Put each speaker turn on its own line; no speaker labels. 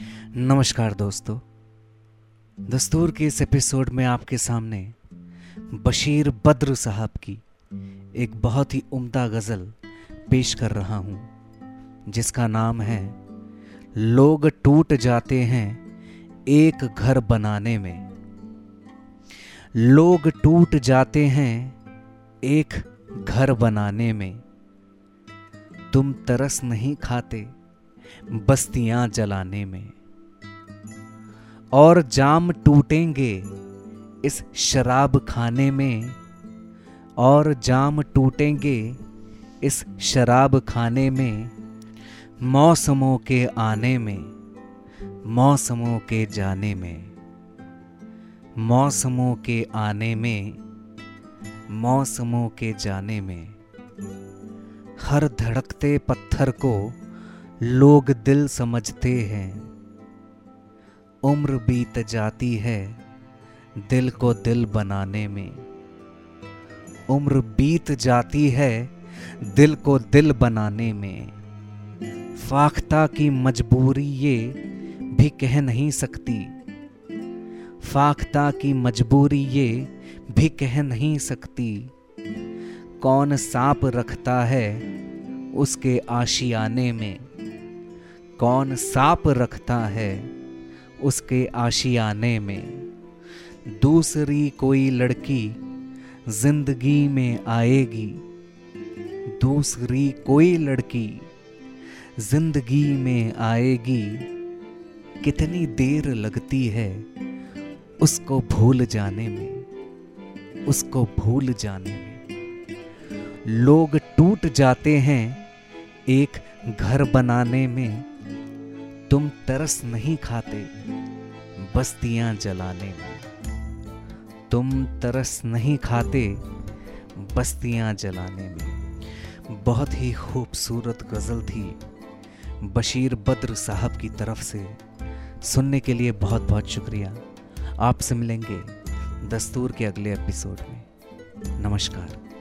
नमस्कार दोस्तों। दस्तूर के इस एपिसोड में आपके सामने बशीर बद्र साहब की एक बहुत ही उम्दा गज़ल पेश कर रहा हूँ, जिसका नाम है, लोग टूट जाते हैं एक घर बनाने में। लोग टूट जाते हैं एक घर बनाने में। तुम तरस नहीं खाते बस्तियाँ जलाने में। और जाम टूटेंगे इस शराब खाने में। और जाम टूटेंगे इस शराब खाने में। मौसमों के आने में, मौसमों के जाने में, मौसमों के आने में, मौसमों के जाने में। हर धड़कते पत्थर को लोग दिल समझते हैं। उम्र बीत जाती है दिल को दिल बनाने में। उम्र बीत जाती है दिल को दिल बनाने में। फाख्ता की मजबूरी ये भी कह नहीं सकती। फाख्ता की मजबूरी ये भी कह नहीं सकती। कौन सांप रखता है उसके आशियाने में। कौन सांप रखता है उसके आशियाने में। दूसरी कोई लड़की ज़िंदगी में आएगी। दूसरी कोई लड़की ज़िंदगी में आएगी। कितनी देर लगती है उसको भूल जाने में, उसको भूल जाने में। लोग टूट जाते हैं एक घर बनाने में तुम तरस नहीं खाते, बस्तियाँ जलाने में। तुम तरस नहीं खाते, बस्तियाँ जलाने में। बहुत ही खूबसूरत गज़ल थी बशीर बद्र साहब की तरफ़ से। सुनने के लिए बहुत बहुत शुक्रिया। आपसे मिलेंगे दस्तूर के अगले एपिसोड में। नमस्कार।